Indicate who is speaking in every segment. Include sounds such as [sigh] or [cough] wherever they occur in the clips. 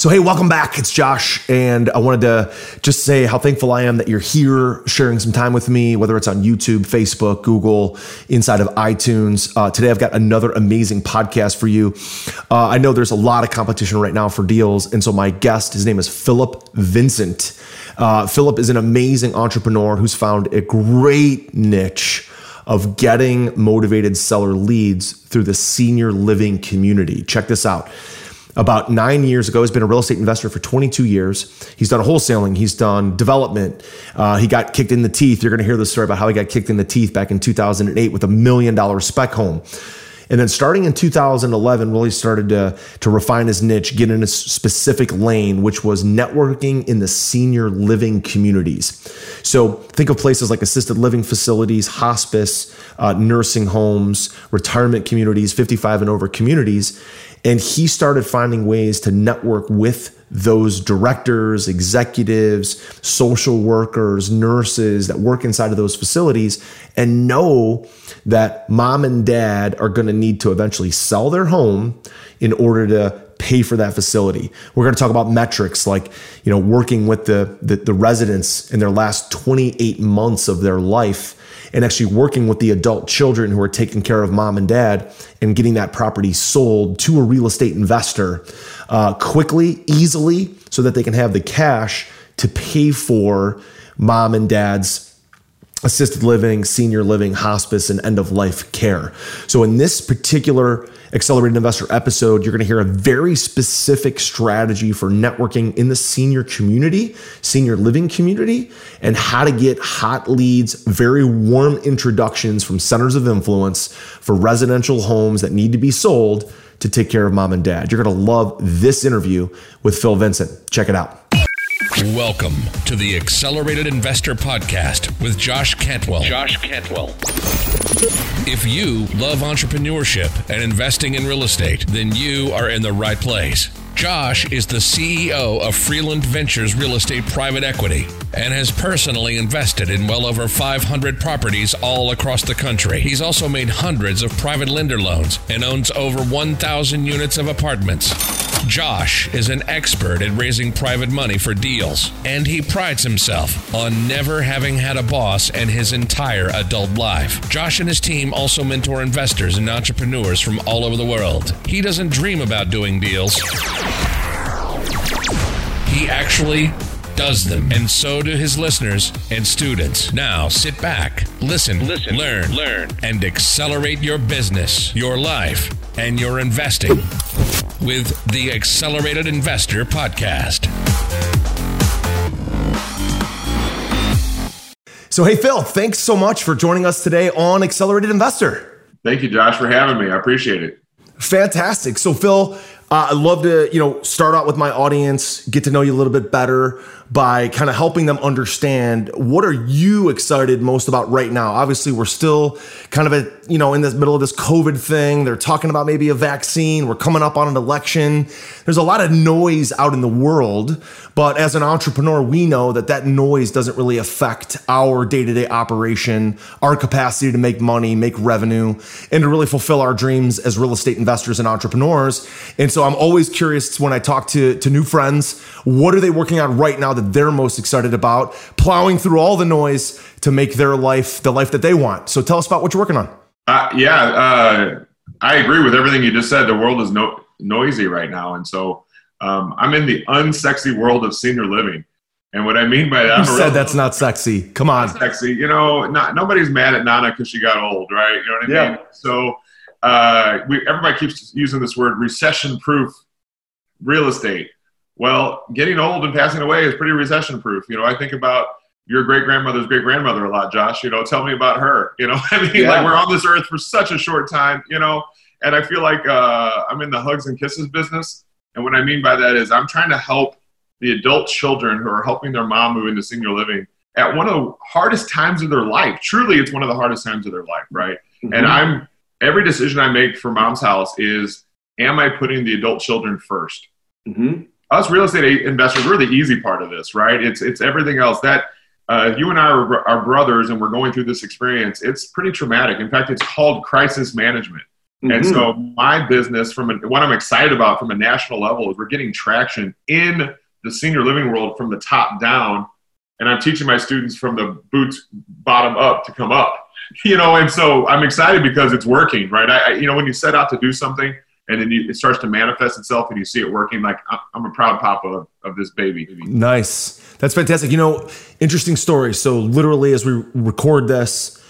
Speaker 1: So, hey, welcome back. It's Josh, and I wanted to just say how thankful I am that you're here sharing some time with me, whether it's on YouTube, Facebook, Google, inside of iTunes. Uh, today, I've got another amazing podcast for you. Uh, I know there's a lot of competition right now for deals, and so my guest, his name is Phillip Vincent. Uh, Phillip is an amazing entrepreneur who's found a great niche of getting motivated seller leads through the senior living community. Check this out about nine years ago. He's been a real estate investor for 22 years. He's done wholesaling, he's done development. Uh, he got kicked in the teeth. You're going to hear the story about how he got kicked in the teeth back in 2008 with a million dollar spec home. And then starting in 2011, really started to, to refine his niche, get in a specific lane, which was networking in the senior living communities. So think of places like assisted living facilities, hospice, uh, nursing homes, retirement communities, 55 and over communities. And he started finding ways to network with those directors, executives, social workers, nurses that work inside of those facilities and know that mom and dad are going to need to eventually sell their home in order to pay for that facility. We're going to talk about metrics like, you know, working with the, the, the residents in their last 28 months of their life and actually working with the adult children who are taking care of mom and dad and getting that property sold to a real estate investor uh, quickly, easily, so that they can have the cash to pay for mom and dad's assisted living, senior living, hospice, and end of life care. So, in this particular Accelerated Investor episode, you're going to hear a very specific strategy for networking in the senior community, senior living community, and how to get hot leads, very warm introductions from centers of influence for residential homes that need to be sold to take care of mom and dad. You're going to love this interview with Phil Vincent. Check it out.
Speaker 2: Welcome to the Accelerated Investor Podcast with Josh Cantwell.
Speaker 3: Josh Cantwell.
Speaker 2: If you love entrepreneurship and investing in real estate, then you are in the right place. Josh is the CEO of Freeland Ventures Real Estate Private Equity and has personally invested in well over 500 properties all across the country. He's also made hundreds of private lender loans and owns over 1,000 units of apartments. Josh is an expert at raising private money for deals, and he prides himself on never having had a boss in his entire adult life. Josh and his team also mentor investors and entrepreneurs from all over the world. He doesn't dream about doing deals, he actually does them. And so do his listeners and students. Now sit back, listen,
Speaker 3: Listen,
Speaker 2: learn,
Speaker 3: learn.
Speaker 2: and accelerate your business, your life, and your investing with the Accelerated Investor Podcast.
Speaker 1: So, hey, Phil, thanks so much for joining us today on Accelerated Investor.
Speaker 4: Thank you, Josh, for having me. I appreciate it.
Speaker 1: Fantastic. So, Phil, uh, I'd love to, you know, start out with my audience, get to know you a little bit better by kind of helping them understand what are you excited most about right now. Obviously, we're still kind of at, you know, in the middle of this COVID thing. They're talking about maybe a vaccine. We're coming up on an election. There's a lot of noise out in the world, but as an entrepreneur, we know that that noise doesn't really affect our day-to-day operation, our capacity to make money, make revenue, and to really fulfill our dreams as real estate investors and entrepreneurs. And so I'm always curious when I talk to, to new friends, what are they working on right now that they're most excited about, plowing through all the noise to make their life the life that they want. So tell us about what you're working on.
Speaker 4: Uh, yeah, uh, I agree with everything you just said. The world is no, noisy right now. And so um, I'm in the unsexy world of senior living. And what I mean by that,
Speaker 1: you said that's not sexy. Come on,
Speaker 4: sexy. You know, not, nobody's mad at Nana because she got old, right? You know what I
Speaker 1: Yeah.
Speaker 4: mean? So uh, we, everybody keeps using this word recession-proof real estate. Well, getting old and passing away is pretty recession-proof. You know, I think about your great grandmother's great grandmother a lot, Josh. You know, tell me about her. You know, [laughs] I mean,
Speaker 1: Yeah.
Speaker 4: like we're on this earth for such a short time. You know, and I feel like uh, I'm in the hugs and kisses business. And what I mean by that is I'm trying to help the adult children who are helping their mom move into senior living at one of the hardest times of their life. Truly, it's one of the hardest times of their life, right? And I'm every decision I make for mom's house is am I putting the adult children 1st
Speaker 1: Mhm.
Speaker 4: Us real estate investors, we're the easy part of this, right? It's it's everything else that uh, you and I are, are brothers and we're going through this experience. It's pretty traumatic. In fact, it's called crisis management. Mm-hmm. And so my business, from a, what I'm excited about from a national level, is we're getting traction in the senior living world from the top down, and I'm teaching my students from the boots bottom up to come up. [laughs] You know, and so I'm excited because it's working, right? I, I you know, when you set out to do something and then you, it starts to manifest itself and you see it working, like I'm a proud papa of, this baby.
Speaker 1: Nice, that's fantastic. You know, interesting story. So literally, as we record this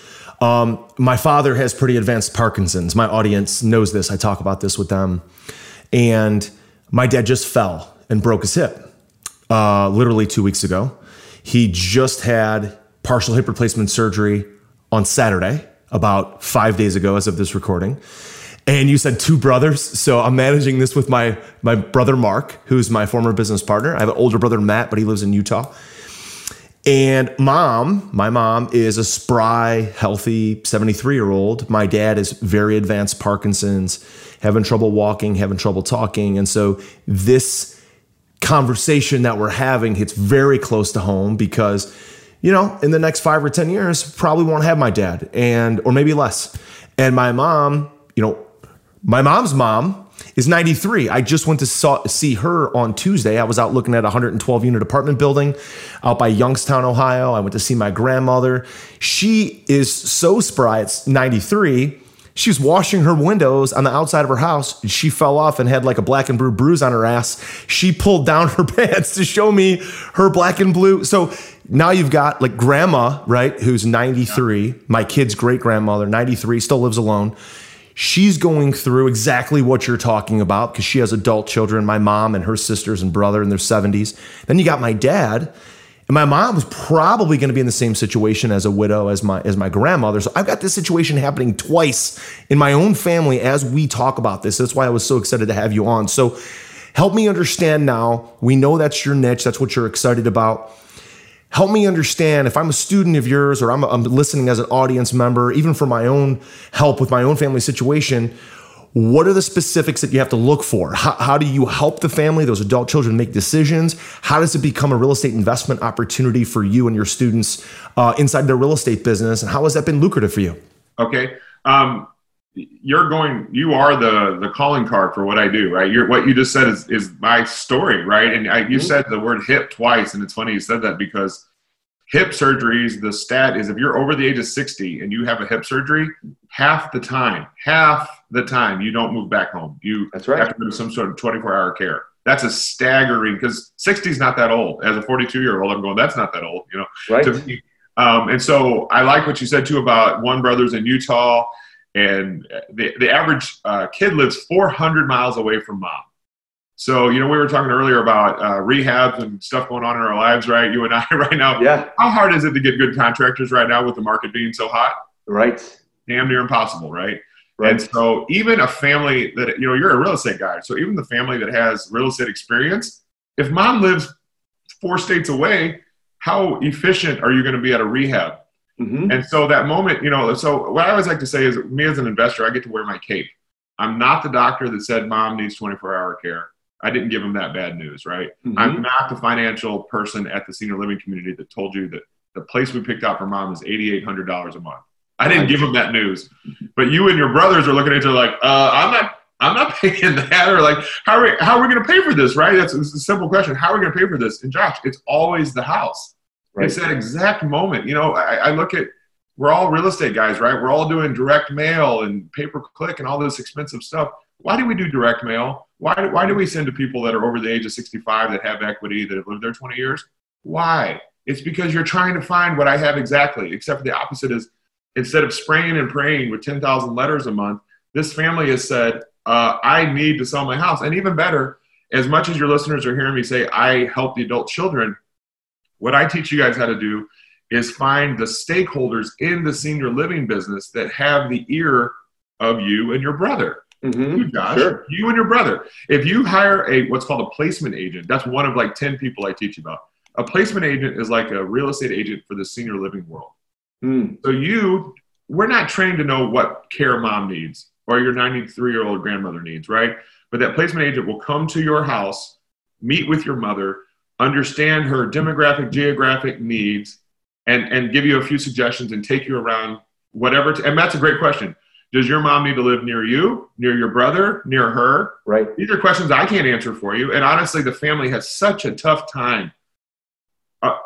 Speaker 1: um, my father has pretty advanced Parkinson's. My audience knows this. I talk about this with them. And my dad just fell and broke his hip uh, literally two weeks ago. He just had partial hip replacement surgery on Saturday, about five days ago, as of this recording. And you said two brothers. So I'm managing this with my, my brother, Mark, who's my former business partner. I have an older brother, Matt, but he lives in Utah. And mom, my mom is a spry, healthy 73 year old. My dad is very advanced Parkinson's, having trouble walking, having trouble talking. And so this conversation that we're having hits very close to home because, you know, in the next five or 10 years, probably won't have my dad and, or maybe less. And my mom, you know, my mom's mom is 93. I just went to saw, see her on Tuesday. I was out looking at a 112 unit apartment building out by Youngstown, Ohio. I went to see my grandmother. She is so spry. It's 93. She was washing her windows on the outside of her house. She fell off and had like a black and blue bruise on her ass. She pulled down her [laughs] pants to show me her black and blue. So now you've got like grandma, right, who's 93, my kid's great grandmother, 93, still lives alone she's going through exactly what you're talking about because she has adult children, my mom and her sisters and brother in their 70s. Then you got my dad. And my mom was probably going to be in the same situation as a widow as my as my grandmother. So I've got this situation happening twice in my own family as we talk about this. That's why I was so excited to have you on. So help me understand now. We know that's your niche. That's what you're excited about help me understand if I'm a student of yours or I'm, I'm, listening as an audience member, even for my own help with my own family situation. What are the specifics that you have to look for? How, how do you help the family, those adult children, make decisions? How does it become a real estate investment opportunity for you and your students uh, inside their real estate business? And how has that been lucrative for you?
Speaker 4: Okay. Um, you're going you are the the calling card for what i do right? You're what you just said is is my story right? And I, you mm-hmm. said the word hip twice and it's funny you said that because hip surgeries the stat is if you're over the age of 60 and you have a hip surgery half the time half the time you don't move back home. You
Speaker 1: that's right.
Speaker 4: have to to some sort of 24 hour care. That's a staggering because 60 is not that old. As a 42 year old i'm going that's not that old you know?
Speaker 1: Right.
Speaker 4: um, and so i like what you said too about one brothers in utah and the, the average uh, kid lives 400 miles away from mom. So, you know, we were talking earlier about uh, rehabs and stuff going on in our lives, right? You and I [laughs] right now.
Speaker 1: Yeah.
Speaker 4: How hard is it to get good contractors right now with the market being so hot?
Speaker 1: Right.
Speaker 4: Damn near impossible, right? Right. And so, even a family that, you know, you're a real estate guy. So, even the family that has real estate experience, if mom lives four states away, how efficient are you going to be at a rehab? Mm-hmm. And so that moment, you know, so what I always like to say is me as an investor, I get to wear my cape. I'm not the doctor that said mom needs 24 hour care. I didn't give him that bad news, right? Mm-hmm. I'm not the financial person at the senior living community that told you that the place we picked out for mom is $8,800 a month. I didn't give him that news. But you and your brothers are looking at each other like, uh, I'm not I'm not [laughs] paying that. Or like, how are we, how are we going to pay for this? Right? That's a simple question. How are we going to pay for this? And Josh, it's always the house. Right. It's that exact moment. You know, I, I look at we're all real estate guys, right? We're all doing direct mail and pay per click and all this expensive stuff. Why do we do direct mail? Why, why do we send to people that are over the age of 65 that have equity that have lived there 20 years? Why? It's because you're trying to find what I have exactly, except the opposite is instead of spraying and praying with 10,000 letters a month, this family has said, uh, I need to sell my house. And even better, as much as your listeners are hearing me say, I help the adult children, what I teach you guys how to do is find the stakeholders in the senior living business that have the ear of you and your brother. Mm-hmm. You, Josh, sure. you and your brother. If you hire a what's called a placement agent, that's one of like 10 people I teach about. A placement agent is like a real estate agent for the senior living world. Mm. So you, we're not trained to know what care mom needs or your 93 year old grandmother needs, right? But that placement agent will come to your house, meet with your mother, understand her demographic, geographic needs, and, and give you a few suggestions and take you around whatever. and that's a great question. Does your mom need to live near you, near your brother, near her?
Speaker 1: Right.
Speaker 4: These are questions I can't answer for you. And honestly, the family has such a tough time uh,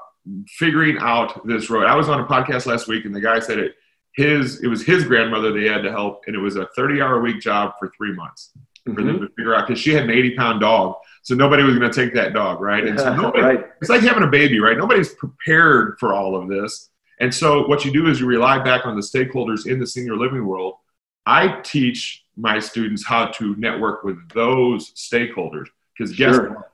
Speaker 4: figuring out this road. I was on a podcast last week, and the guy said it. His it was his grandmother they had to help, and it was a 30 hour week job for three months for them mm-hmm. to figure out because she had an 80 pound dog, so nobody was going to take that dog, right? And so [laughs] nobody,
Speaker 1: right.
Speaker 4: it's like having a baby, right? Nobody's prepared for all of this. And so what you do is you rely back on the stakeholders in the senior living world. I teach my students how to network with those stakeholders because guess
Speaker 1: Sure.
Speaker 4: what?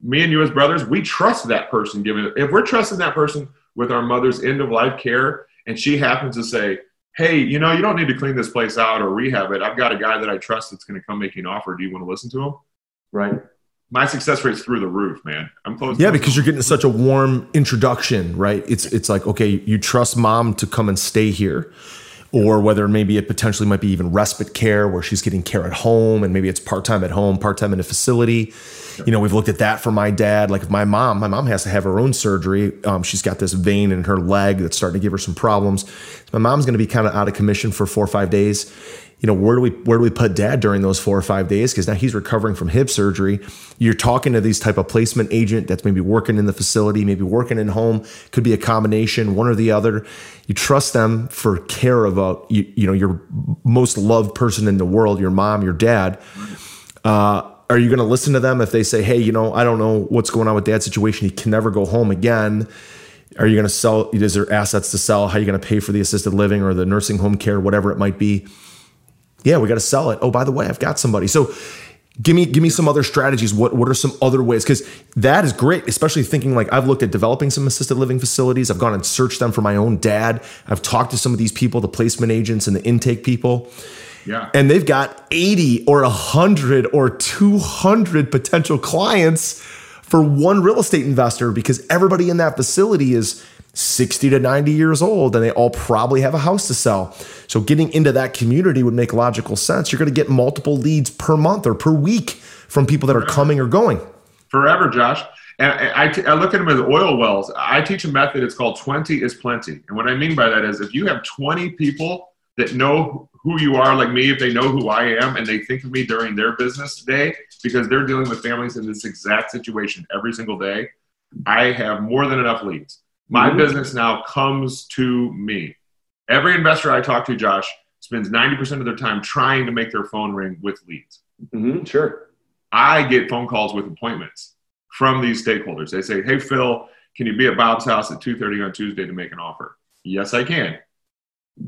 Speaker 4: Me and you as brothers, we trust that person. Given if we're trusting that person with our mother's end of life care, and she happens to say, "Hey, you know, you don't need to clean this place out or rehab it. I've got a guy that I trust that's going to come make you an offer. Do you want to listen to him?"
Speaker 1: Right.
Speaker 4: My success rate's through the roof, man. I'm close.
Speaker 1: Yeah, because you're getting such a warm introduction, right? It's it's like okay, you trust mom to come and stay here, or whether maybe it potentially might be even respite care where she's getting care at home, and maybe it's part time at home, part time in a facility. You know, we've looked at that for my dad. Like if my mom, my mom has to have her own surgery. Um, she's got this vein in her leg that's starting to give her some problems. My mom's going to be kind of out of commission for four or five days you know where do we where do we put dad during those four or five days? Because now he's recovering from hip surgery. You're talking to these type of placement agent that's maybe working in the facility maybe working in home. Could be a combination one or the other. You trust them for care about you, you know your most loved person in the world your mom your dad. Uh, are you going to listen to them if they say hey you know i don't know what's going on with dad's situation. He can never go home again. Are you going to sell is there assets to sell? How are you going to pay for the assisted living or the nursing home care whatever it might be yeah, we got to sell it. Oh, by the way, I've got somebody. So give me give me some other strategies. What what are some other ways? Because that is great, especially thinking like I've looked at developing some assisted living facilities. I've gone and searched them for my own dad. I've talked to some of these people, the placement agents and the intake people.
Speaker 4: Yeah.
Speaker 1: And they've got 80 or 100 or 200 potential clients for one real estate investor because everybody in that facility is 60 to 90 years old and they all probably have a house to sell. So getting into that community would make logical sense. You're going to get multiple leads per month or per week from people that are coming or going.
Speaker 4: forever, Josh. And I, I, t- I look at them as oil wells. I teach a method. It's called 20 is plenty. And what I mean by that is if you have 20 people that know who you are, like me, if they know who I am and they think of me during their business day because they're dealing with families in this exact situation every single day, I have more than enough leads. My
Speaker 1: Mhm.
Speaker 4: business now comes to me. Every investor I talk to, Josh, spends 90% of their time trying to make their phone ring with leads.
Speaker 1: Mm-hmm, sure.
Speaker 4: I get phone calls with appointments from these stakeholders. They say, "Hey Phil, can you be at Bob's house at 2:30 on Tuesday to make an offer?" Yes, I can.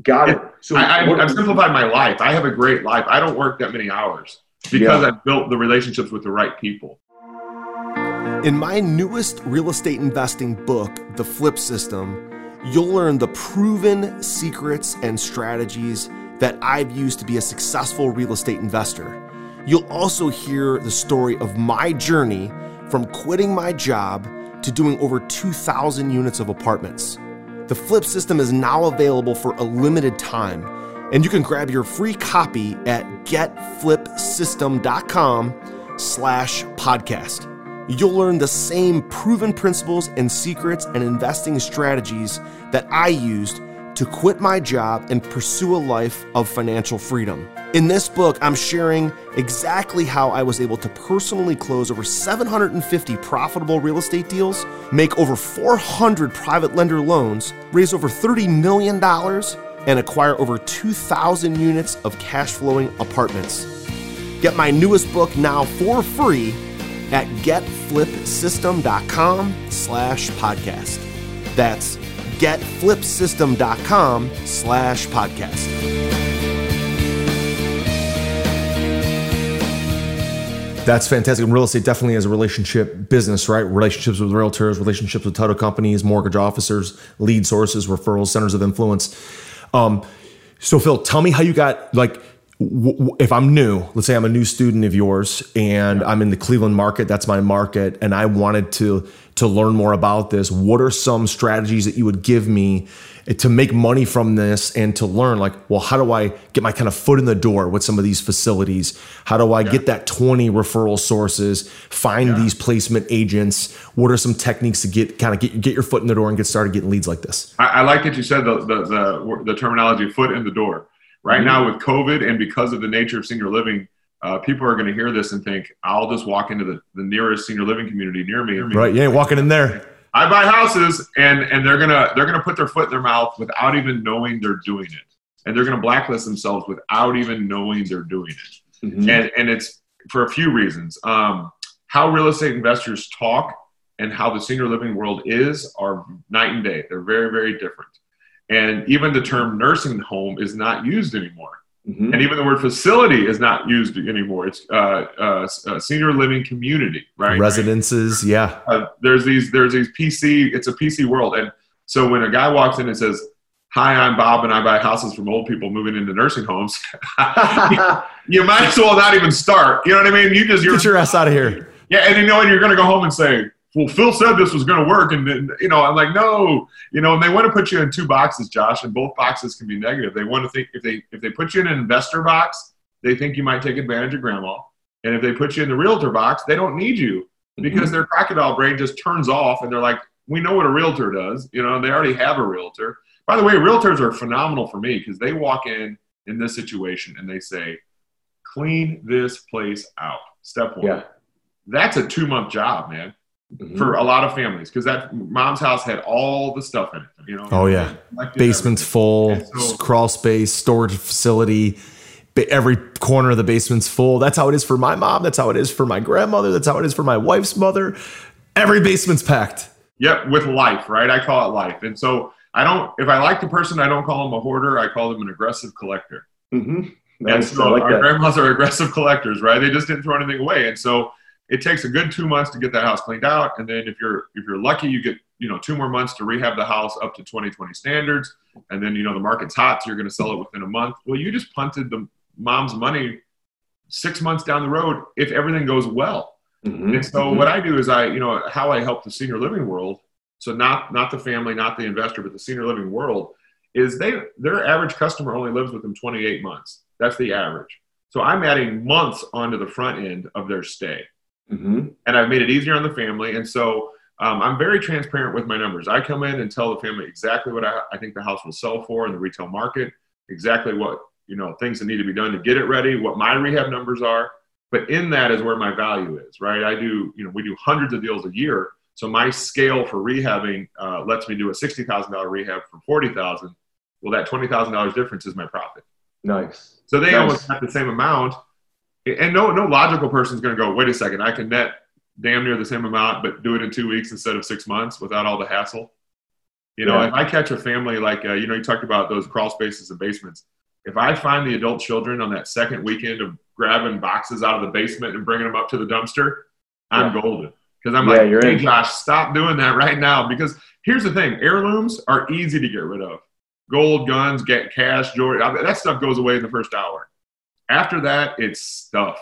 Speaker 1: Got it. So
Speaker 4: I, I've simplified my life. I have a great life. I don't work that many hours because
Speaker 1: Yeah.
Speaker 4: I've built the relationships with the right people.
Speaker 1: In my newest real estate investing book, The Flip System, you'll learn the proven secrets and strategies that I've used to be a successful real estate investor. You'll also hear the story of my journey from quitting my job to doing over 2,000 units of apartments. The Flip System is now available for a limited time, and you can grab your free copy at getflipsystem.com slash podcast. You'll learn the same proven principles and secrets and investing strategies that I used to quit my job and pursue a life of financial freedom. In this book, I'm sharing exactly how I was able to personally close over 750 profitable real estate deals, make over 400 private lender loans, raise over $30 million, and acquire over 2,000 units of cash flowing apartments. Get my newest book now for free at getflipsystem.com slash podcast. That's getflipsystem.com slash podcast. That's fantastic. And real estate definitely is a relationship business, right? Relationships with realtors, relationships with title companies, mortgage officers, lead sources, referrals, centers of influence. Um, so, Phil, tell me how you got like if I'm new, let's say I'm a new student of yours and I'm in the Cleveland market, that's my market, and I wanted to to learn more about this. What are some strategies that you would give me eh, to make money from this and to learn like, well, how do I get my kind of foot in the door with some of these facilities? How do I get that 20 referral sources, find
Speaker 4: Yeah.
Speaker 1: these placement agents? What are some techniques to get kind of get, get your foot in the door and get started getting leads like this?
Speaker 4: I, I like that you said the, the, the, the terminology foot in the door Right
Speaker 1: Mm-hmm.
Speaker 4: now, with COVID and because of the nature of senior living, uh, people are going to hear this and think, I'll just walk into the, the nearest senior living community near me.
Speaker 1: Right. You ain't walking in there.
Speaker 4: I buy houses and and they're gonna they're gonna put their foot in their mouth without even knowing they're doing it. And they're gonna blacklist themselves without even knowing they're doing it.
Speaker 1: Mm-hmm.
Speaker 4: And and it's for a few reasons. Um, how real estate investors talk and how the senior living world is are night and day. They're very, very different. And even the term nursing home is not used anymore.
Speaker 1: Mhm.
Speaker 4: And even the word facility is not used anymore. It's uh, uh, uh, senior living community, right?
Speaker 1: Residences. Yeah.
Speaker 4: uh, there's these there's these PC. It's a PC world, and so when a guy walks in and says, "Hi, I'm Bob, and I buy houses from old people moving into nursing homes," [laughs] you might as well not even start. You know what I mean? You just you're
Speaker 1: Get your ass out of here.
Speaker 4: yeah, and you know, and you're going to go home and say, "Well, Phil said this was going to work," and then, you know, I'm like, "No," you know, and they want to put you in two boxes, Josh, and both boxes can be negative. They want to think if they if they put you in an investor box, they think you might take advantage of grandma, and if they put you in the realtor box, they don't need you mm-hmm. because their crocodile brain just turns off, and they're like, "We know what a realtor does," you know, they already have a realtor. By the way, realtors are phenomenal for me because they walk in in this situation and they say, "Clean this place out." Step one
Speaker 3: Yeah.
Speaker 4: that's a two month job, man,
Speaker 3: Mhm.
Speaker 4: for a lot of families because that mom's house had all the stuff in it. You know,
Speaker 1: Oh, yeah.
Speaker 4: Like
Speaker 1: Basement's full,
Speaker 4: so-
Speaker 1: crawl space, storage facility. Every corner of the basement's full. That's how it is for my mom. That's how it is for my grandmother. That's how it is for my wife's mother. Every basement's packed.
Speaker 4: Yep, with life, right? I call it life. And so I don't. If I like the person, I don't call them a hoarder. I call them an aggressive collector.
Speaker 3: Mm-hmm.
Speaker 4: And
Speaker 3: Nice. I
Speaker 4: so
Speaker 3: like
Speaker 4: our
Speaker 3: that.
Speaker 4: grandmas are aggressive collectors, right? They just didn't throw anything away, and so it takes a good two months to get that house cleaned out. And then if you're if you're lucky, you get you know two more months to rehab the house up to 2020 standards. And then you know the market's hot, so you're going to sell it within a month. Well, you just punted the mom's money six months down the road if everything goes well.
Speaker 3: Mhm.
Speaker 4: And so
Speaker 3: Mhm.
Speaker 4: what I do is I, you know, how I help the senior living world. So not not the family, not the investor, but the senior living world is they their average customer only lives with them 28 months. That's the average. So I'm adding months onto the front end of their stay,
Speaker 3: Mhm.
Speaker 4: and I've made it easier on the family. And so um, I'm very transparent with my numbers. I come in and tell the family exactly what I, I think the house will sell for in the retail market, exactly what you know things that need to be done to get it ready, what my rehab numbers are. But in that is where my value is, right? I do, you know, we do hundreds of deals a year. So my scale for rehabbing uh, lets me do a sixty thousand dollar rehab for forty thousand. Well, that twenty thousand dollars difference is my profit.
Speaker 3: Nice.
Speaker 4: So they
Speaker 3: Nice.
Speaker 4: almost have the same amount. And no, no logical person is going to go, wait a second, I can net damn near the same amount, but do it in two weeks instead of six months without all the hassle. You know,
Speaker 3: Yeah.
Speaker 4: if I catch a family like, uh, you know, you talked about those crawl spaces and basements. If I find the adult children on that second weekend of grabbing boxes out of the basement and bringing them up to the dumpster, I'm golden. Because I'm
Speaker 3: Yeah,
Speaker 4: like,
Speaker 3: you're
Speaker 4: hey,
Speaker 3: in.
Speaker 4: Josh, stop doing that right now. Because here's the thing heirlooms are easy to get rid of gold, guns, get cash, jewelry. That stuff goes away in the first hour. After that, it's stuff.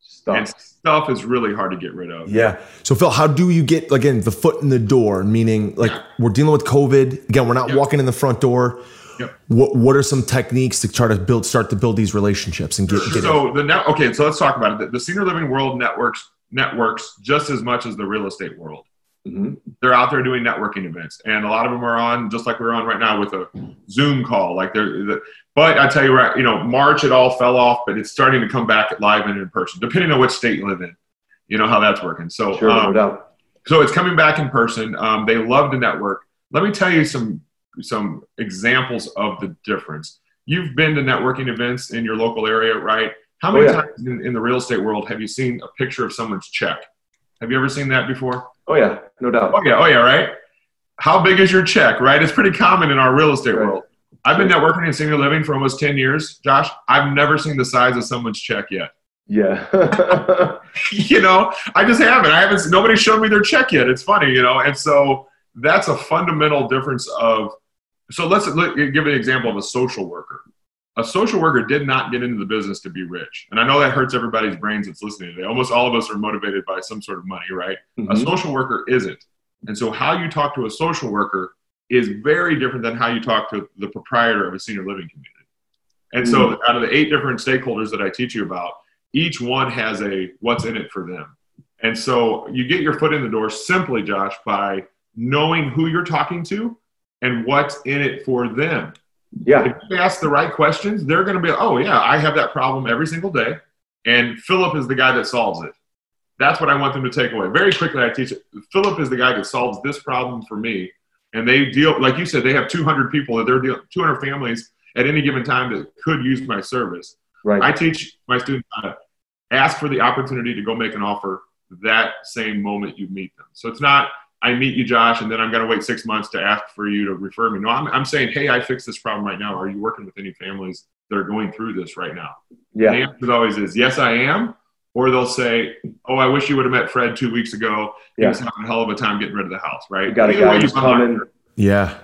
Speaker 4: Stuff. And
Speaker 3: Stuff.
Speaker 4: is really hard to get rid of.
Speaker 1: Yeah. So Phil, how do you get again the foot in the door? Meaning, like we're dealing with COVID again. We're not
Speaker 4: Yep.
Speaker 1: walking in the front door.
Speaker 4: Yep.
Speaker 1: What What are some techniques to try to build, start to build these relationships and get get it?
Speaker 4: So the net, okay, so let's talk about it. The, the senior living world networks networks just as much as the real estate world.
Speaker 3: Mhm.
Speaker 4: They're out there doing networking events, and a lot of them are on just like we're on right now with a Zoom call. Like they're, the, but I tell you right, you know, March it all fell off, but it's starting to come back live and in person, depending on which state you live in. You know how that's working. So
Speaker 3: Sure,
Speaker 4: um,
Speaker 3: no doubt.
Speaker 4: so it's coming back in person. Um, they love to network. Let me tell you some some examples of the difference. You've been to networking events in your local area, right? How many
Speaker 3: Oh, yeah.
Speaker 4: times in, in the real estate world have you seen a picture of someone's check? Have you ever seen that before?
Speaker 3: Oh yeah, no doubt.
Speaker 4: Oh yeah, oh yeah, right. How big is your check? Right, it's pretty common in our real estate
Speaker 3: Right.
Speaker 4: world. I've been networking in senior living for almost ten years, Josh. I've never seen the size of someone's check yet.
Speaker 3: Yeah. [laughs] [laughs]
Speaker 4: you know, I just haven't. I haven't. Nobody showed me their check yet. It's funny, you know, and so that's a fundamental difference of. So let's look, give an example of a social worker. A social worker did not get into the business to be rich, and I know that hurts everybody's brains that's listening today. Almost all of us are motivated by some sort of money, right? A
Speaker 3: Mhm.
Speaker 4: social worker isn't, and so how you talk to a social worker is very different than how you talk to the proprietor of a senior living community. And so, mm. out of the eight different stakeholders that I teach you about, each one has a what's in it for them. And so you get your foot in the door simply, Josh, by knowing who you're talking to and what's in it for them.
Speaker 3: Yeah.
Speaker 4: If you ask the right questions, they're going to be, oh, yeah, I have that problem every single day. And Phillip is the guy that solves it. That's what I want them to take away. Very quickly, I teach it. Phillip is the guy that solves this problem for me. And they deal, like you said, they have 200 people that they're dealing, 200 families at any given time that could use my service.
Speaker 3: Right.
Speaker 4: I teach my students how to ask for the opportunity to go make an offer that same moment you meet them. So it's not, I meet you, Josh, and then I'm going to wait six months to ask for you to refer me. No, I'm, I'm saying, hey, I fixed this problem right now. Are you working with any families that are going through this right now?
Speaker 3: yeah.
Speaker 4: The answer always is yes, I am. Or they'll say, oh, I wish you would have met Fred two weeks ago. He
Speaker 3: Yeah.
Speaker 4: was having a hell of a time getting rid of the house, right?
Speaker 3: You got a guy who's coming.
Speaker 1: Yeah.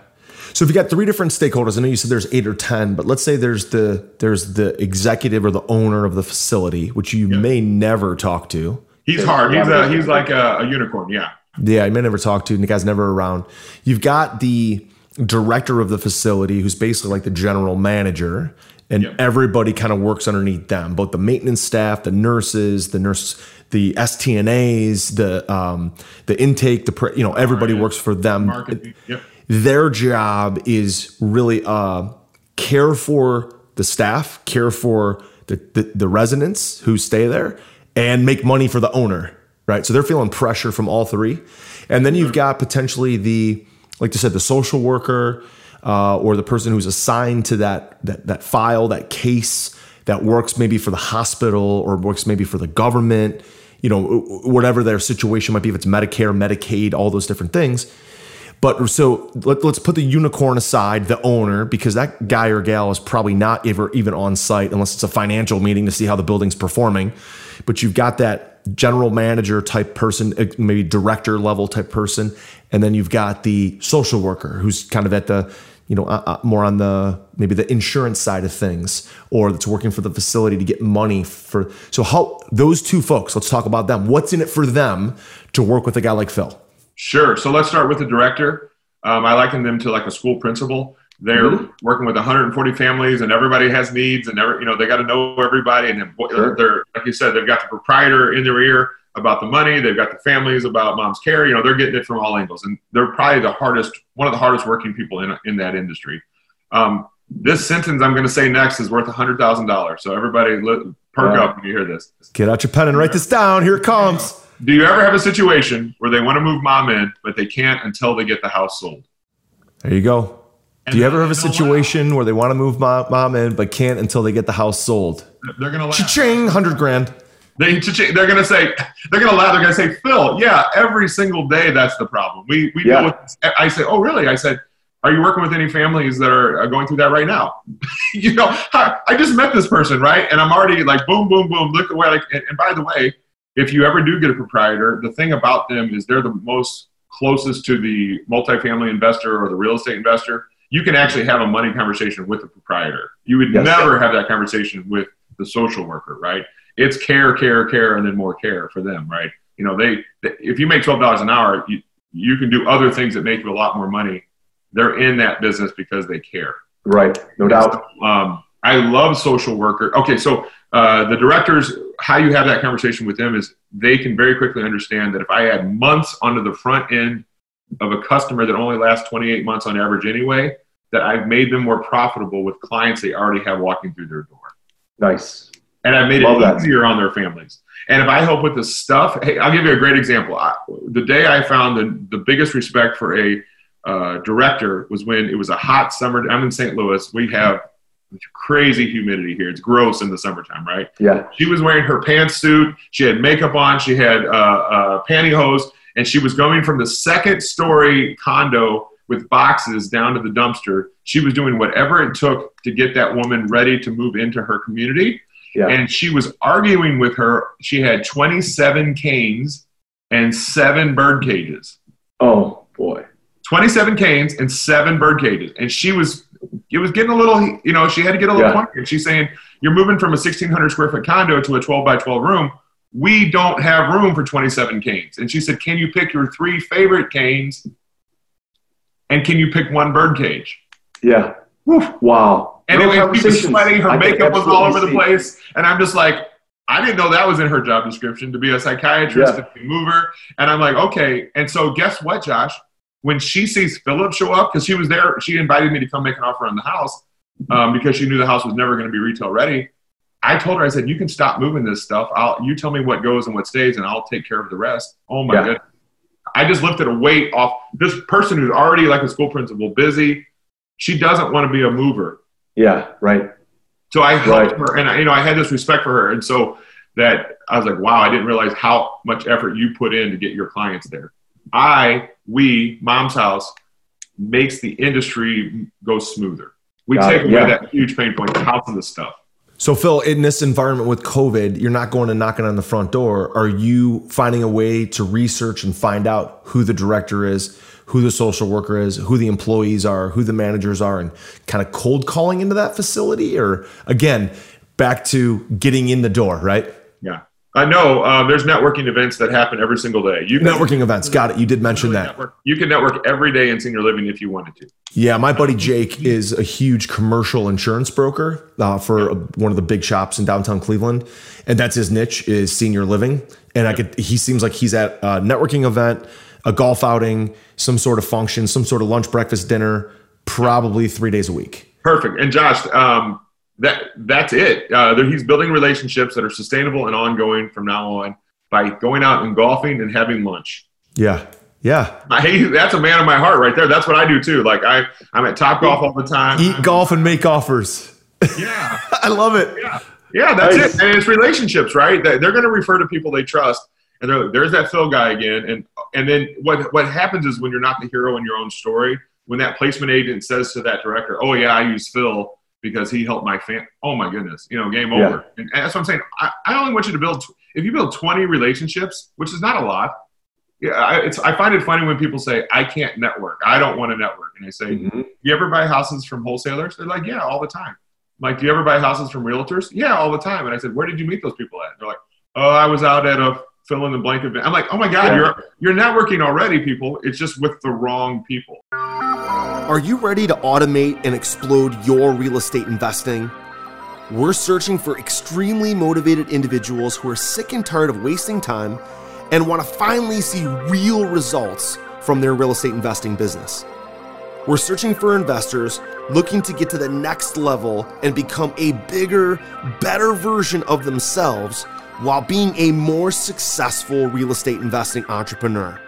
Speaker 1: So if you got three different stakeholders, I know you said there's eight or ten, but let's say there's the there's the executive or the owner of the facility, which you
Speaker 4: Yeah.
Speaker 1: may never talk to.
Speaker 4: He's hard. He's a, he's like a, a unicorn. Yeah.
Speaker 1: Yeah, you may never talk to, and the guy's never around. You've got the director of the facility, who's basically like the general manager, and
Speaker 4: Yep.
Speaker 1: everybody kind of works underneath them. Both the maintenance staff, the nurses, the nurse, the STNAs, the um, the intake, the pre- you know everybody
Speaker 4: Right.
Speaker 1: works for them.
Speaker 4: Marketing. Yep.
Speaker 1: Their job is really uh, care for the staff, care for the, the the residents who stay there, and make money for the owner. Right, so they're feeling pressure from all three, and then you've got potentially the, like you said, the social worker uh, or the person who's assigned to that that that file, that case that works maybe for the hospital or works maybe for the government. You know, whatever their situation might be, if it's Medicare, Medicaid, all those different things. But so let, us put the unicorn aside, the owner, because that guy or gal is probably not ever even on site unless it's a financial meeting to see how the building's performing. But you've got that general manager type person, eh, maybe director level type person, and then you've got the social worker who's kind of at the you know uh, uh, more on the maybe the insurance side of things or that's working for the facility to get money for so how those two folks let's talk about them what's in it for them to work with a guy like phil
Speaker 4: Sure. So let's start with the director. Um, I liken them to like a school principal. They're
Speaker 3: Mhm.
Speaker 4: working with 140 families, and everybody has needs, and every, you know they got to know everybody. And
Speaker 3: Sure.
Speaker 4: they're like you said, they've got the proprietor in their ear about the money. They've got the families about mom's care. You know, they're getting it from all angles, and they're probably the hardest, one of the hardest working people in in that industry. Um, this sentence I'm going to say next is worth hundred thousand dollars. So everybody, li- perk
Speaker 3: Wow.
Speaker 4: up when you hear this.
Speaker 1: get out your pen and write this down here it comes
Speaker 4: Do you ever have a situation where they want to move mom in, but they can't until they get the house sold?
Speaker 1: there you go do you ever have a situation where they want to move mom, mom in but can't until they get the house sold.
Speaker 4: They're gonna laugh.
Speaker 1: cha-ching 100 grand
Speaker 4: They, they're gonna say, they're gonna laugh. They're gonna say, Phil, yeah, every single day that's the problem. We we
Speaker 3: Yeah.
Speaker 4: deal with. This. I say, oh really? I said, are you working with any families that are uh, going through that right now? [laughs] you know, I, I just met this person, right? And I'm already like, boom, boom, boom. Look away. Like, and, and by the way, if you ever do get a proprietor, the thing about them is they're the most closest to the multifamily investor or the real estate investor. You can actually have a money conversation with the proprietor. You would
Speaker 3: Yes.
Speaker 4: never have that conversation with the social worker, right? It's care, care, care, and then more care for them, right? You know, they, they if you make twelve dollars an hour, you you can do other things that make you a lot more money. They're in that business because they care.
Speaker 3: Right. No doubt.
Speaker 4: Um, I love social worker. Okay, so uh, the directors, how you have that conversation with them is they can very quickly understand that if I add months onto the front end of a customer that only lasts 28 months on average anyway, that I've made them more profitable with clients they already have walking through their door.
Speaker 3: Nice.
Speaker 4: And I've made
Speaker 3: Love
Speaker 4: it
Speaker 3: that.
Speaker 4: easier on their families. And if I help with the stuff, hey, I'll give you a great example. I, the day I found the, the biggest respect for a uh, director was when it was a hot summer. I'm in St. Louis. We have crazy humidity here. It's gross in the summertime, right?
Speaker 3: Yeah.
Speaker 4: She was wearing her pantsuit. She had makeup on. She had uh, uh, pantyhose, and she was going from the second story condo with boxes down to the dumpster. She was doing whatever it took to get that woman ready to move into her community.
Speaker 3: Yeah.
Speaker 4: And she was arguing with her. She had 27 canes and seven bird cages.
Speaker 3: Oh boy.
Speaker 4: 27 canes and seven bird cages. And she was, it was getting a little, you know, she had to get a little
Speaker 3: Yeah.
Speaker 4: pointy. And she's saying, You're moving from a 1,600 square foot condo to a 12 by 12 room. We don't have room for 27 canes. And she said, Can you pick your three favorite canes? And can you pick one bird cage?
Speaker 3: Yeah.
Speaker 4: Woof.
Speaker 3: Wow.
Speaker 4: Anyway,
Speaker 3: Real
Speaker 4: she was sweating. Her
Speaker 3: I
Speaker 4: makeup was all over the place. And I'm just like, I didn't know that was in her job description to be a psychiatrist,
Speaker 3: Yeah.
Speaker 4: to be a mover. And I'm like, okay. And so guess what, Josh? When she sees Phillip show up, because she was there, she invited me to come make an offer on the house. um, because she knew the house was never going to be retail ready. I told her, I said, you can stop moving this stuff. I'll, you tell me what goes and what stays, and I'll take care of the rest. Oh my
Speaker 3: Yeah.
Speaker 4: goodness. I just lifted a weight off this person who's already like a school principal, busy. She doesn't want to be a mover.
Speaker 3: Yeah. Right.
Speaker 4: So I helped
Speaker 3: Right.
Speaker 4: her, and I, you know, I had this respect for her, and so that I was like, wow, I didn't realize how much effort you put in to get your clients there. I, we, Mom's House, makes the industry go smoother. We
Speaker 3: Got
Speaker 4: take
Speaker 3: it,
Speaker 4: away
Speaker 3: yeah.
Speaker 4: that huge pain point, house of the stuff.
Speaker 1: So, Phil, in this environment with COVID, you're not going and knocking on the front door. Are you finding a way to research and find out who the director is, who the social worker is, who the employees are, who the managers are, and kind of cold calling into that facility? Or again, back to getting in the door, right?
Speaker 4: Yeah, I know. Uh, there's networking events that happen every single day. You can
Speaker 1: Networking events. Got it. You did mention that.
Speaker 4: network. You can network every day in senior living if you wanted to.
Speaker 1: Yeah, my buddy Jake is a huge commercial insurance broker uh, for a, one of the big shops in downtown Cleveland, and that's his niche is senior living. And I could, he seems like he's at a networking event, a golf outing, some sort of function, some sort of lunch, breakfast, dinner, probably three days a week.
Speaker 4: Perfect. And Josh, um, that that's it. Uh, he's building relationships that are sustainable and ongoing from now on by going out and golfing and having lunch.
Speaker 1: Yeah, yeah.
Speaker 4: I, that's a man of my heart right there. That's what I do too. Like I, I'm at Top Golf all the time.
Speaker 1: Eat golf and make offers.
Speaker 4: Yeah, [laughs]
Speaker 1: I love it.
Speaker 4: yeah, yeah. That's
Speaker 3: Nice.
Speaker 4: it. And it's relationships, right? They- They're going to refer to people they trust, and they're like, there's that Phil guy again. And and then what what happens is when you're not the hero in your own story, when that placement agent says to that director, "Oh yeah, I use Phil." Because he helped my fan. Oh my goodness, you know, game
Speaker 3: Yeah.
Speaker 4: over. And that's what I'm saying. I, I only want you to build. If you build 20 relationships, which is not a lot, yeah, I, it's, I find it funny when people say, I can't network. I don't want to network. And I say,
Speaker 3: Mhm.
Speaker 4: you ever buy houses from wholesalers? They're like, yeah, all the time. I'm like, do you ever buy houses from realtors? Yeah, all the time. And I said, where did you meet those people at? They're like, oh, I was out at a fill in the blank event. I'm like, oh my God,
Speaker 3: Yeah.
Speaker 4: you're, you're networking already, people. It's just with the wrong people.
Speaker 5: Are you ready to automate and explode your real estate investing? We're searching for extremely motivated individuals who are sick and tired of wasting time and want to finally see real results from their real estate investing business. We're searching for investors looking to get to the next level and become a bigger, better version of themselves while being a more successful real estate investing entrepreneur.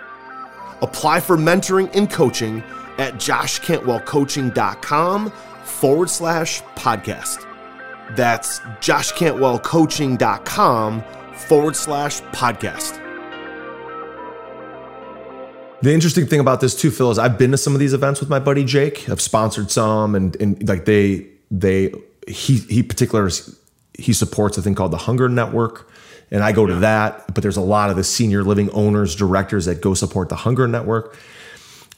Speaker 5: Apply for mentoring and coaching at joshcantwellcoaching.com forward slash podcast. That's joshcantwellcoaching.com forward slash podcast.
Speaker 1: The interesting thing about this too, Phil, is I've been to some of these events with my buddy Jake. I've sponsored some, and and like they they he he particular he supports a thing called the Hunger Network, and I go to that. But there's a lot of the senior living owners, directors that go support the Hunger Network,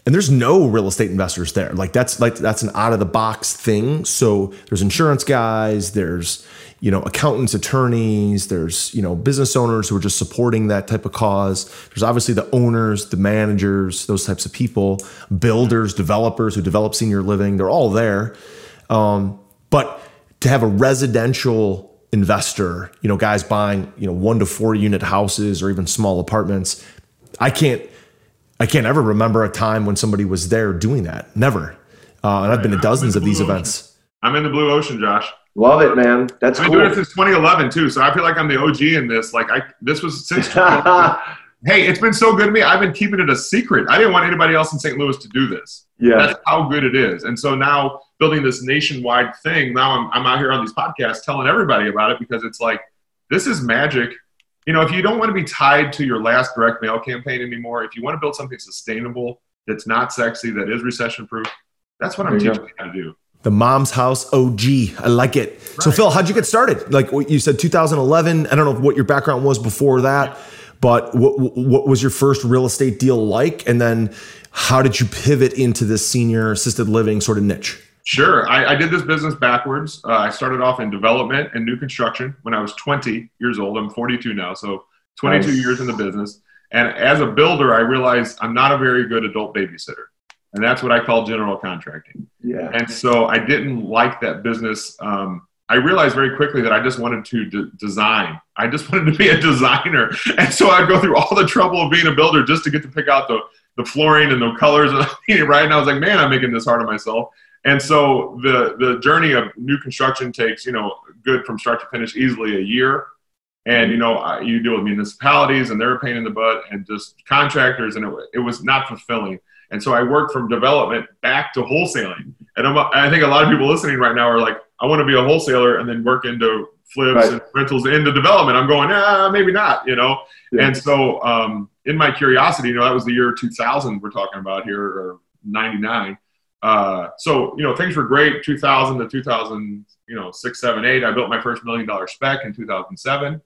Speaker 1: and there's no real estate investors there. Like that's like that's an out of the box thing. So there's insurance guys, there's you know accountants, attorneys, there's you know business owners who are just supporting that type of cause. There's obviously the owners, the managers, those types of people, builders, developers who develop senior living. They're all there. Um, but to have a residential investor, you know, guys buying, you know, one to four unit houses or even small apartments, I can't, I can't ever remember a time when somebody was there doing that. Never. Uh, and I've been to dozens of these events.
Speaker 4: I'm in the blue ocean, Josh.
Speaker 3: Love it, man. That's
Speaker 4: I've been doing it since 2011 too. So I feel like I'm the OG in this. Like I, this was since [laughs] hey, it's been so good to me. I've been keeping it a secret. I didn't want anybody else in St. Louis to do this.
Speaker 3: yeah.
Speaker 4: That's how good it is. And so now building this nationwide thing, now I'm, I'm out here on these podcasts telling everybody about it because it's like, this is magic. You know, if you don't want to be tied to your last direct mail campaign anymore, if you want to build something sustainable that's not sexy, that is recession proof, that's what I'm
Speaker 3: There you
Speaker 4: teaching you how to do.
Speaker 1: The mom's house OG. I like it. So, Phil, how'd you get started? Like what you said, 2011. I don't know what your background was before that, but what, what was your first real estate deal like? And then how did you pivot into this senior assisted living sort of niche?
Speaker 4: Sure. I, I did this business backwards. Uh, I started off in development and new construction when I was 20 years old. I'm 42 now, so 22
Speaker 3: Nice.
Speaker 4: years in the business. And as a builder, I realized I'm not a very good adult babysitter. And that's what I call general contracting.
Speaker 3: Yeah.
Speaker 4: And so I didn't like that business. Um, I realized very quickly that I just wanted to d- design. I just [laughs] wanted to be a designer. And so I'd go through all the trouble of being a builder just to get to pick out the, the flooring and the colors [laughs] and right. And I was like, man, I'm making this hard on myself. And so the the journey of new construction takes you know good from start to finish easily a year. And you know you deal with municipalities and they're a pain in the butt and just contractors and it, it was not fulfilling. And so I worked from development back to wholesaling. And I'm, I think a lot of people listening right now are like, I want to be a wholesaler and then work into flips right. and rentals into development. I'm going, ah, maybe not, you know? Yeah. And so um, in my curiosity, you know, that was the year 2000 we're talking about here, or 99. Uh, so, you know, things were great 2000 to 2000, you know, six, seven, eight. I built my first million dollar spec in 2007.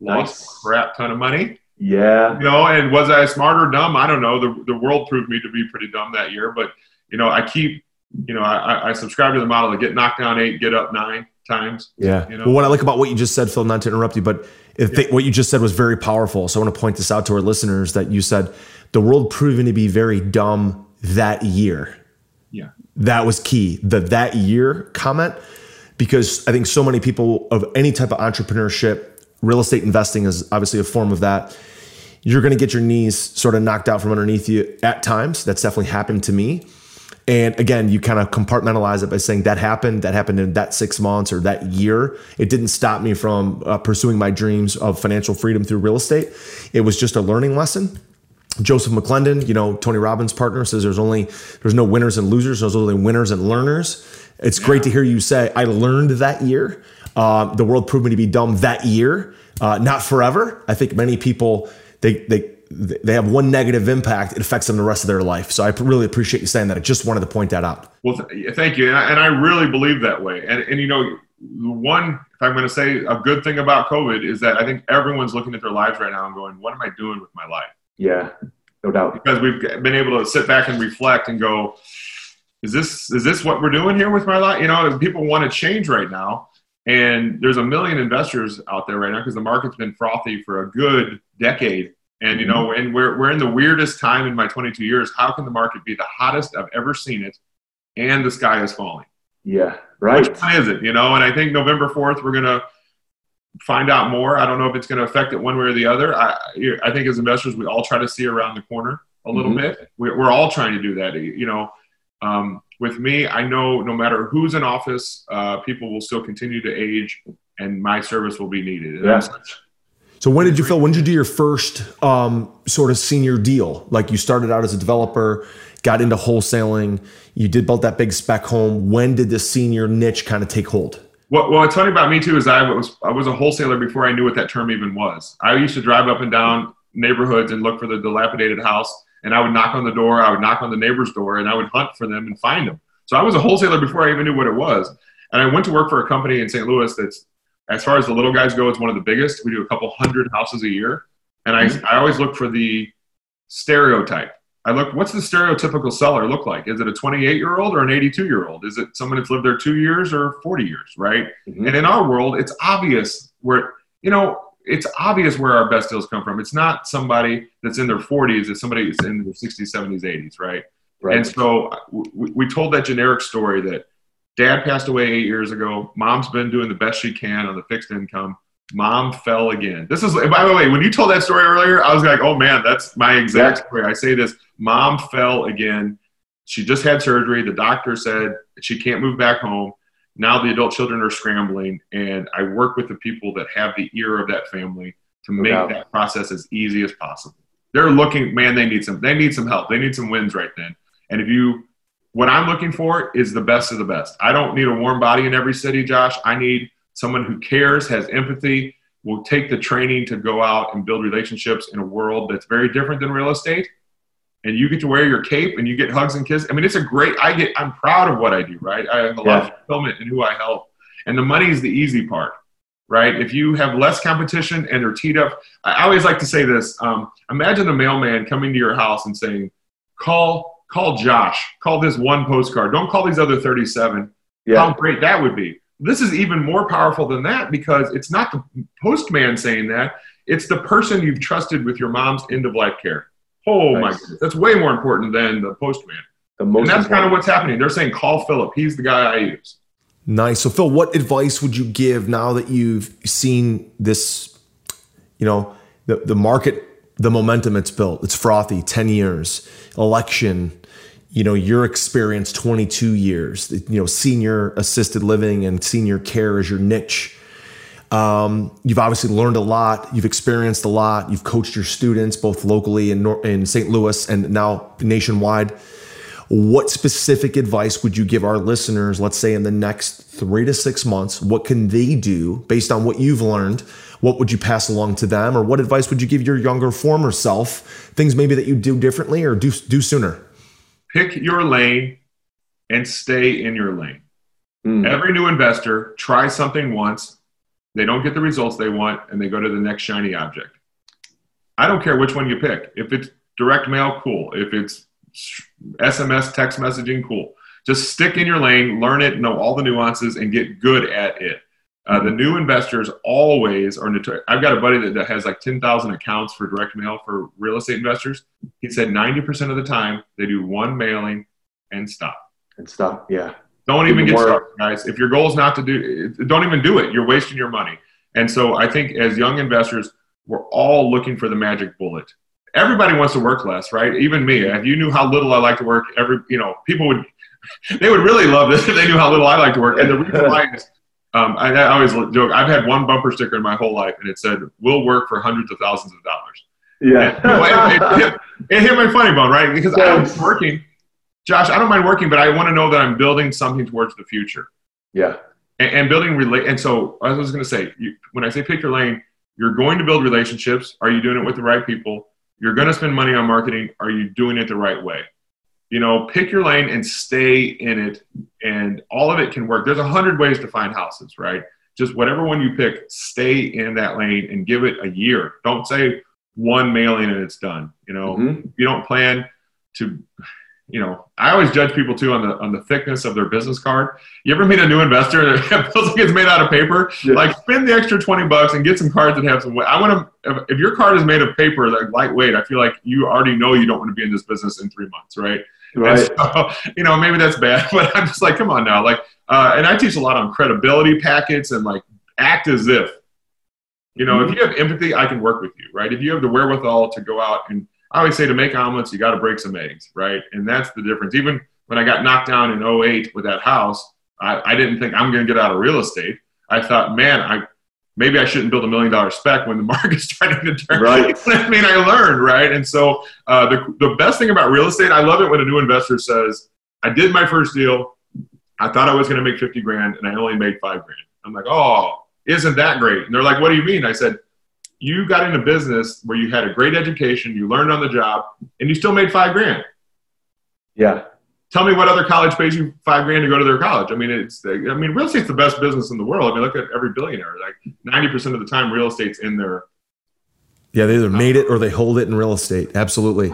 Speaker 4: Lost nice. a crap ton of money.
Speaker 3: Yeah.
Speaker 4: You know, and was I smart or dumb? I don't know. The, the world proved me to be pretty dumb that year. But, you know, I keep, you know, I, I subscribe to the model to get knocked down eight, get up nine times.
Speaker 1: Yeah.
Speaker 4: You know?
Speaker 1: Well, what I like about what you just said, Phil, not to interrupt you, but if yeah. what you just said was very powerful. So I want to point this out to our listeners that you said the world proving to be very dumb that year. That was key. The that year comment, because I think so many people of any type of entrepreneurship, real estate investing is obviously a form of that you're going to get your knees sort of knocked out from underneath you at times. That's definitely happened to me. And again, you kind of compartmentalize it by saying that happened, that happened in that six months or that year. It didn't stop me from uh, pursuing my dreams of financial freedom through real estate. It was just a learning lesson. Joseph McClendon, you know, Tony Robbins' partner, says there's only there's no winners and losers. There's only winners and learners. It's great to hear you say I learned that year. Uh, the world proved me to be dumb that year, uh, not forever. I think many people they they they have one negative impact, it affects them the rest of their life. So I really appreciate you saying that. I just wanted to point that out.
Speaker 4: Well, th- thank you, and I, and I, really believe that way. And and you know, one if I'm going to say a good thing about COVID is that I think everyone's looking at their lives right now and going, "What am I doing with my life?"
Speaker 3: Yeah, no doubt.
Speaker 4: Because we've been able to sit back and reflect and go, "Is this is this what we're doing here with my life?" You know, people want to change right now. And there's a million investors out there right now because the market's been frothy for a good decade. And you know, and we're we're in the weirdest time in my 22 years. How can the market be the hottest I've ever seen it, and the sky is falling?
Speaker 3: Yeah, right.
Speaker 4: Which one is it? You know, and I think November 4th we're gonna find out more. I don't know if it's going to affect it one way or the other. I I think as investors we all try to see around the corner a little mm-hmm. bit. We're, we're all trying to do that. You know, um, with me, I know no matter who's in office, uh, people will still continue to age, and my service will be needed.
Speaker 3: Yeah.
Speaker 1: So when did you feel? When did you do your first um, sort of senior deal? Like you started out as a developer, got into wholesaling, you did build that big spec home. When did the senior niche kind of take hold?
Speaker 4: Well, what's funny about me too is I was I was a wholesaler before I knew what that term even was. I used to drive up and down neighborhoods and look for the dilapidated house and I would knock on the door, I would knock on the neighbor's door, and I would hunt for them and find them. So I was a wholesaler before I even knew what it was. And I went to work for a company in St. Louis that's, as far as the little guys go, it's one of the biggest. We do a couple hundred houses a year. And I, mm-hmm. I always look for the stereotype. I look, what's the stereotypical seller look like? Is it a 28 year old or an 82 year old? Is it someone that's lived there two years or 40 years, right? Mm-hmm. And in our world, it's obvious where, you know, it's obvious where our best deals come from. It's not somebody that's in their 40s, it's somebody that's in their 60s, 70s, 80s, right? right. And so we, we told that generic story that dad passed away eight years ago. Mom's been doing the best she can on the fixed income. Mom fell again. This is, by the way, when you told that story earlier, I was like, oh man, that's my exact story. I say this Mom fell again. She just had surgery. The doctor said she can't move back home now the adult children are scrambling and i work with the people that have the ear of that family to make that process as easy as possible they're looking man they need some they need some help they need some wins right then and if you what i'm looking for is the best of the best i don't need a warm body in every city josh i need someone who cares has empathy will take the training to go out and build relationships in a world that's very different than real estate and you get to wear your cape and you get hugs and kisses. I mean, it's a great. I get. I'm proud of what I do. Right. I have a lot of fulfillment in who I help, and the money is the easy part. Right. If you have less competition and they're teed up, I always like to say this. Um, imagine a mailman coming to your house and saying, "Call, call Josh. Call this one postcard. Don't call these other 37." Yeah. How great that would be. This is even more powerful than that because it's not the postman saying that; it's the person you've trusted with your mom's end of life care Oh nice. my goodness, that's way more important than the postman. The most and that's important. kind of what's happening. They're saying call Phillip. He's the guy I use.
Speaker 1: Nice. So Phil, what advice would you give now that you've seen this? You know, the the market, the momentum it's built. It's frothy. Ten years, election. You know your experience 22 years you know senior assisted living and senior care is your niche. Um, you've obviously learned a lot you've experienced a lot you've coached your students both locally in, Nor- in st louis and now nationwide. What specific advice would you give our listeners let's say in the next three to six months? What can they do based on what you've learned? What would you pass along to them? Or what advice would you give your younger former self? Things maybe that you do differently or do do sooner
Speaker 4: pick your lane and stay in your lane. Mm. Every new investor tries something once, they don't get the results they want, and they go to the next shiny object. I don't care which one you pick. If it's direct mail, cool. If it's SMS, text messaging, cool. Just stick in your lane, learn it, know all the nuances, and get good at it. Uh, the new investors always are notorious. I've got a buddy that, that has like 10,000 accounts for direct mail for real estate investors. He said 90% of the time they do one mailing and stop.
Speaker 3: And stop, yeah.
Speaker 4: Don't even, get started, guys. If your goal is not to do don't even do it. You're wasting your money. And so I think as young investors, we're all looking for the magic bullet. Everybody wants to work less, right? Even me. If you knew how little I like to work, every you know, people would [laughs] they would really love this if they knew how little I like to work. And the reason [laughs] why is um, I, I, always joke. I've had one bumper sticker in my whole life, and it said, "We'll work for hundreds of thousands of dollars."
Speaker 3: Yeah,
Speaker 4: and, it, it, hit, it, hit, my funny bone, right? Because I'm working, Josh. I don't mind working, but I want to know that I'm building something towards the future.
Speaker 3: Yeah,
Speaker 4: and, and building relate. And so I was going to say, you, when I say pick your lane, you're going to build relationships. Are you doing it with the right people? You're going to spend money on marketing. Are you doing it the right way? You know pick your lane and stay in it and all of it can work. There's a hundred ways to find houses right? Just whatever one you pick stay in that lane and give it a year. Don't say one mailing and it's done you know? Mm-hmm. you don't plan to you know i always judge people too on the on the thickness of their business card. You ever meet a new investor that [laughs] feels like it's made out of paper? Yeah. like spend the extra 20 bucks and get some cards that have some weight. I want to if, if your card is made of paper like lightweight i feel like you already know you don't want to be in this business in three months right [laughs] Right. So, you know, maybe that's bad, [laughs] but I'm just like, come on now. Like, uh, and I teach a lot on credibility packets and like act as if, you know, mm-hmm. if you have empathy, I can work with you, right? If you have the wherewithal to go out and I always say to make omelets, you got to break some eggs, right? And that's the difference. Even when I got knocked down in 08 with that house, I, I didn't think I'm going to get out of real estate. I thought, man, I maybe I shouldn't build a million dollar spec when the [laughs] market's starting to turn.
Speaker 3: Right. [laughs]
Speaker 4: I mean, I learned, right? And so uh, the, the best thing about real estate, I love it when a new investor says, I did my first deal. I thought I was going to make 50 grand and I only made five grand. I'm like, oh, isn't that great? And they're like, what do you mean? I said, you got into business where you had a great education, you learned on the job, and you still made five grand.
Speaker 3: Yeah
Speaker 4: tell me what other college pays you five grand to go to their college. I mean, it's I mean, real estate's the best business in the world. I mean, look at every billionaire. Like ninety percent of the time, real estate's in their.
Speaker 1: Yeah, they either made it or they hold it in real estate. Absolutely.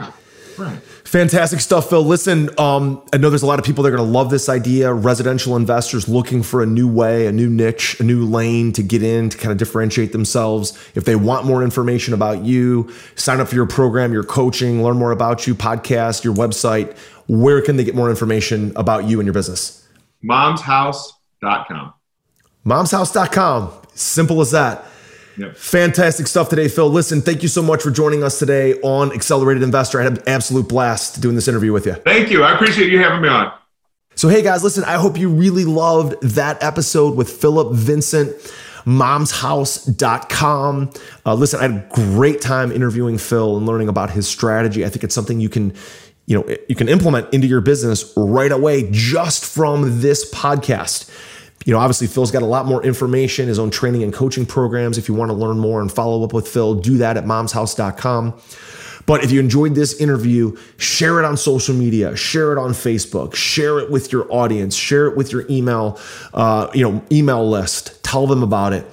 Speaker 4: Right.
Speaker 1: Fantastic stuff, Phil. Listen, um, I know there's a lot of people that are going to love this idea. Residential investors looking for a new way, a new niche, a new lane to get in to kind of differentiate themselves. If they want more information about you, sign up for your program, your coaching, learn more about you, podcast, your website where can they get more information about you and your business?
Speaker 4: Momshouse.com.
Speaker 1: Momshouse.com. Simple as that.
Speaker 4: Yep.
Speaker 1: Fantastic stuff today, Phil. Listen, thank you so much for joining us today on Accelerated Investor. I had an absolute blast doing this interview with you.
Speaker 4: Thank you. I appreciate you having me on.
Speaker 1: So, hey guys, listen, I hope you really loved that episode with Phillip Vincent momshouse.com. Uh, listen, I had a great time interviewing Phil and learning about his strategy. I think it's something you can you know you can implement into your business right away just from this podcast. You know obviously phil's got a lot more information his own training and coaching programs. If you want to learn more and follow up with phil do that at momshouse.com but if you enjoyed this interview share it on social media share it on facebook share it with your audience share it with your email uh, you know email list. Tell them about it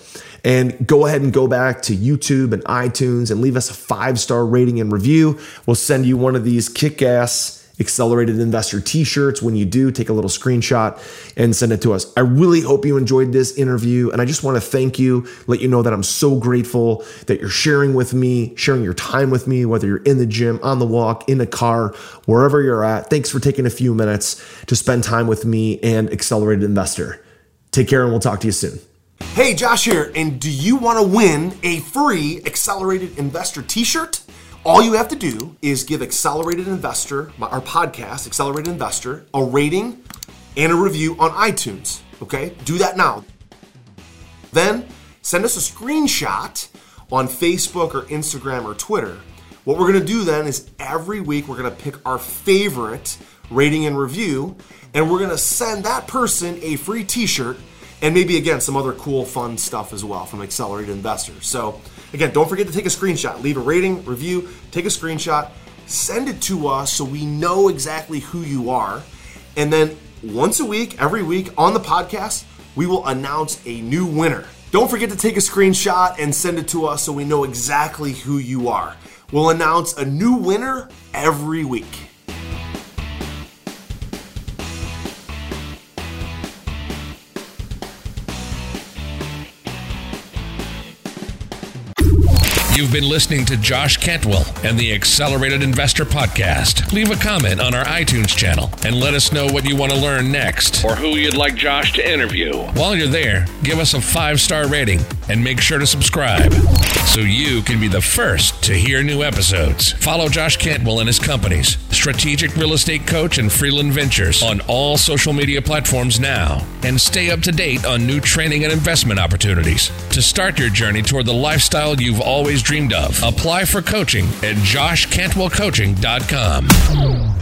Speaker 1: and go ahead and go back to YouTube and iTunes and leave us a five star rating and review. We'll send you one of these kick ass accelerated investor t-shirts when you do. Take a little screenshot and send it to us. I really hope you enjoyed this interview and i just want to thank you let you know that i'm so grateful that you're sharing with me sharing your time with me whether you're in the gym on the walk in the car wherever you're at. Thanks for taking a few minutes to spend time with me and accelerated investor. Take care and we'll talk to you soon
Speaker 5: Hey, Josh here, and do you want to win a free Accelerated Investor t shirt?
Speaker 1: All you have to do is give Accelerated Investor, our podcast, Accelerated Investor, a rating and a review on iTunes. Okay? Do that now. Then send us a screenshot on Facebook or Instagram or Twitter. What we're gonna do then is every week we're gonna pick our favorite rating and review, and we're gonna send that person a free t shirt and maybe again some other cool, fun stuff as well from Accelerated Investors. So, again, don't forget to take a screenshot, leave a rating, review, take a screenshot, send it to us so we know exactly who you are, and then once a week, every week on the podcast, we will announce a new winner. Don't forget to take a screenshot and send it to us so we know exactly who you are. We'll announce a new winner every week.
Speaker 2: You've been listening to Josh Cantwell and the Accelerated Investor Podcast. Leave a comment on our iTunes channel and let us know what you want to learn next or who you'd like Josh to interview. While you're there, give us a five star rating and make sure to subscribe so you can be the first to hear new episodes. Follow Josh Cantwell and his companies, Strategic Real Estate Coach and Freeland Ventures, on all social media platforms now and stay up to date on new training and investment opportunities. To start your journey toward the lifestyle you've always dreamed of, apply for coaching at joshcantwellcoaching.com.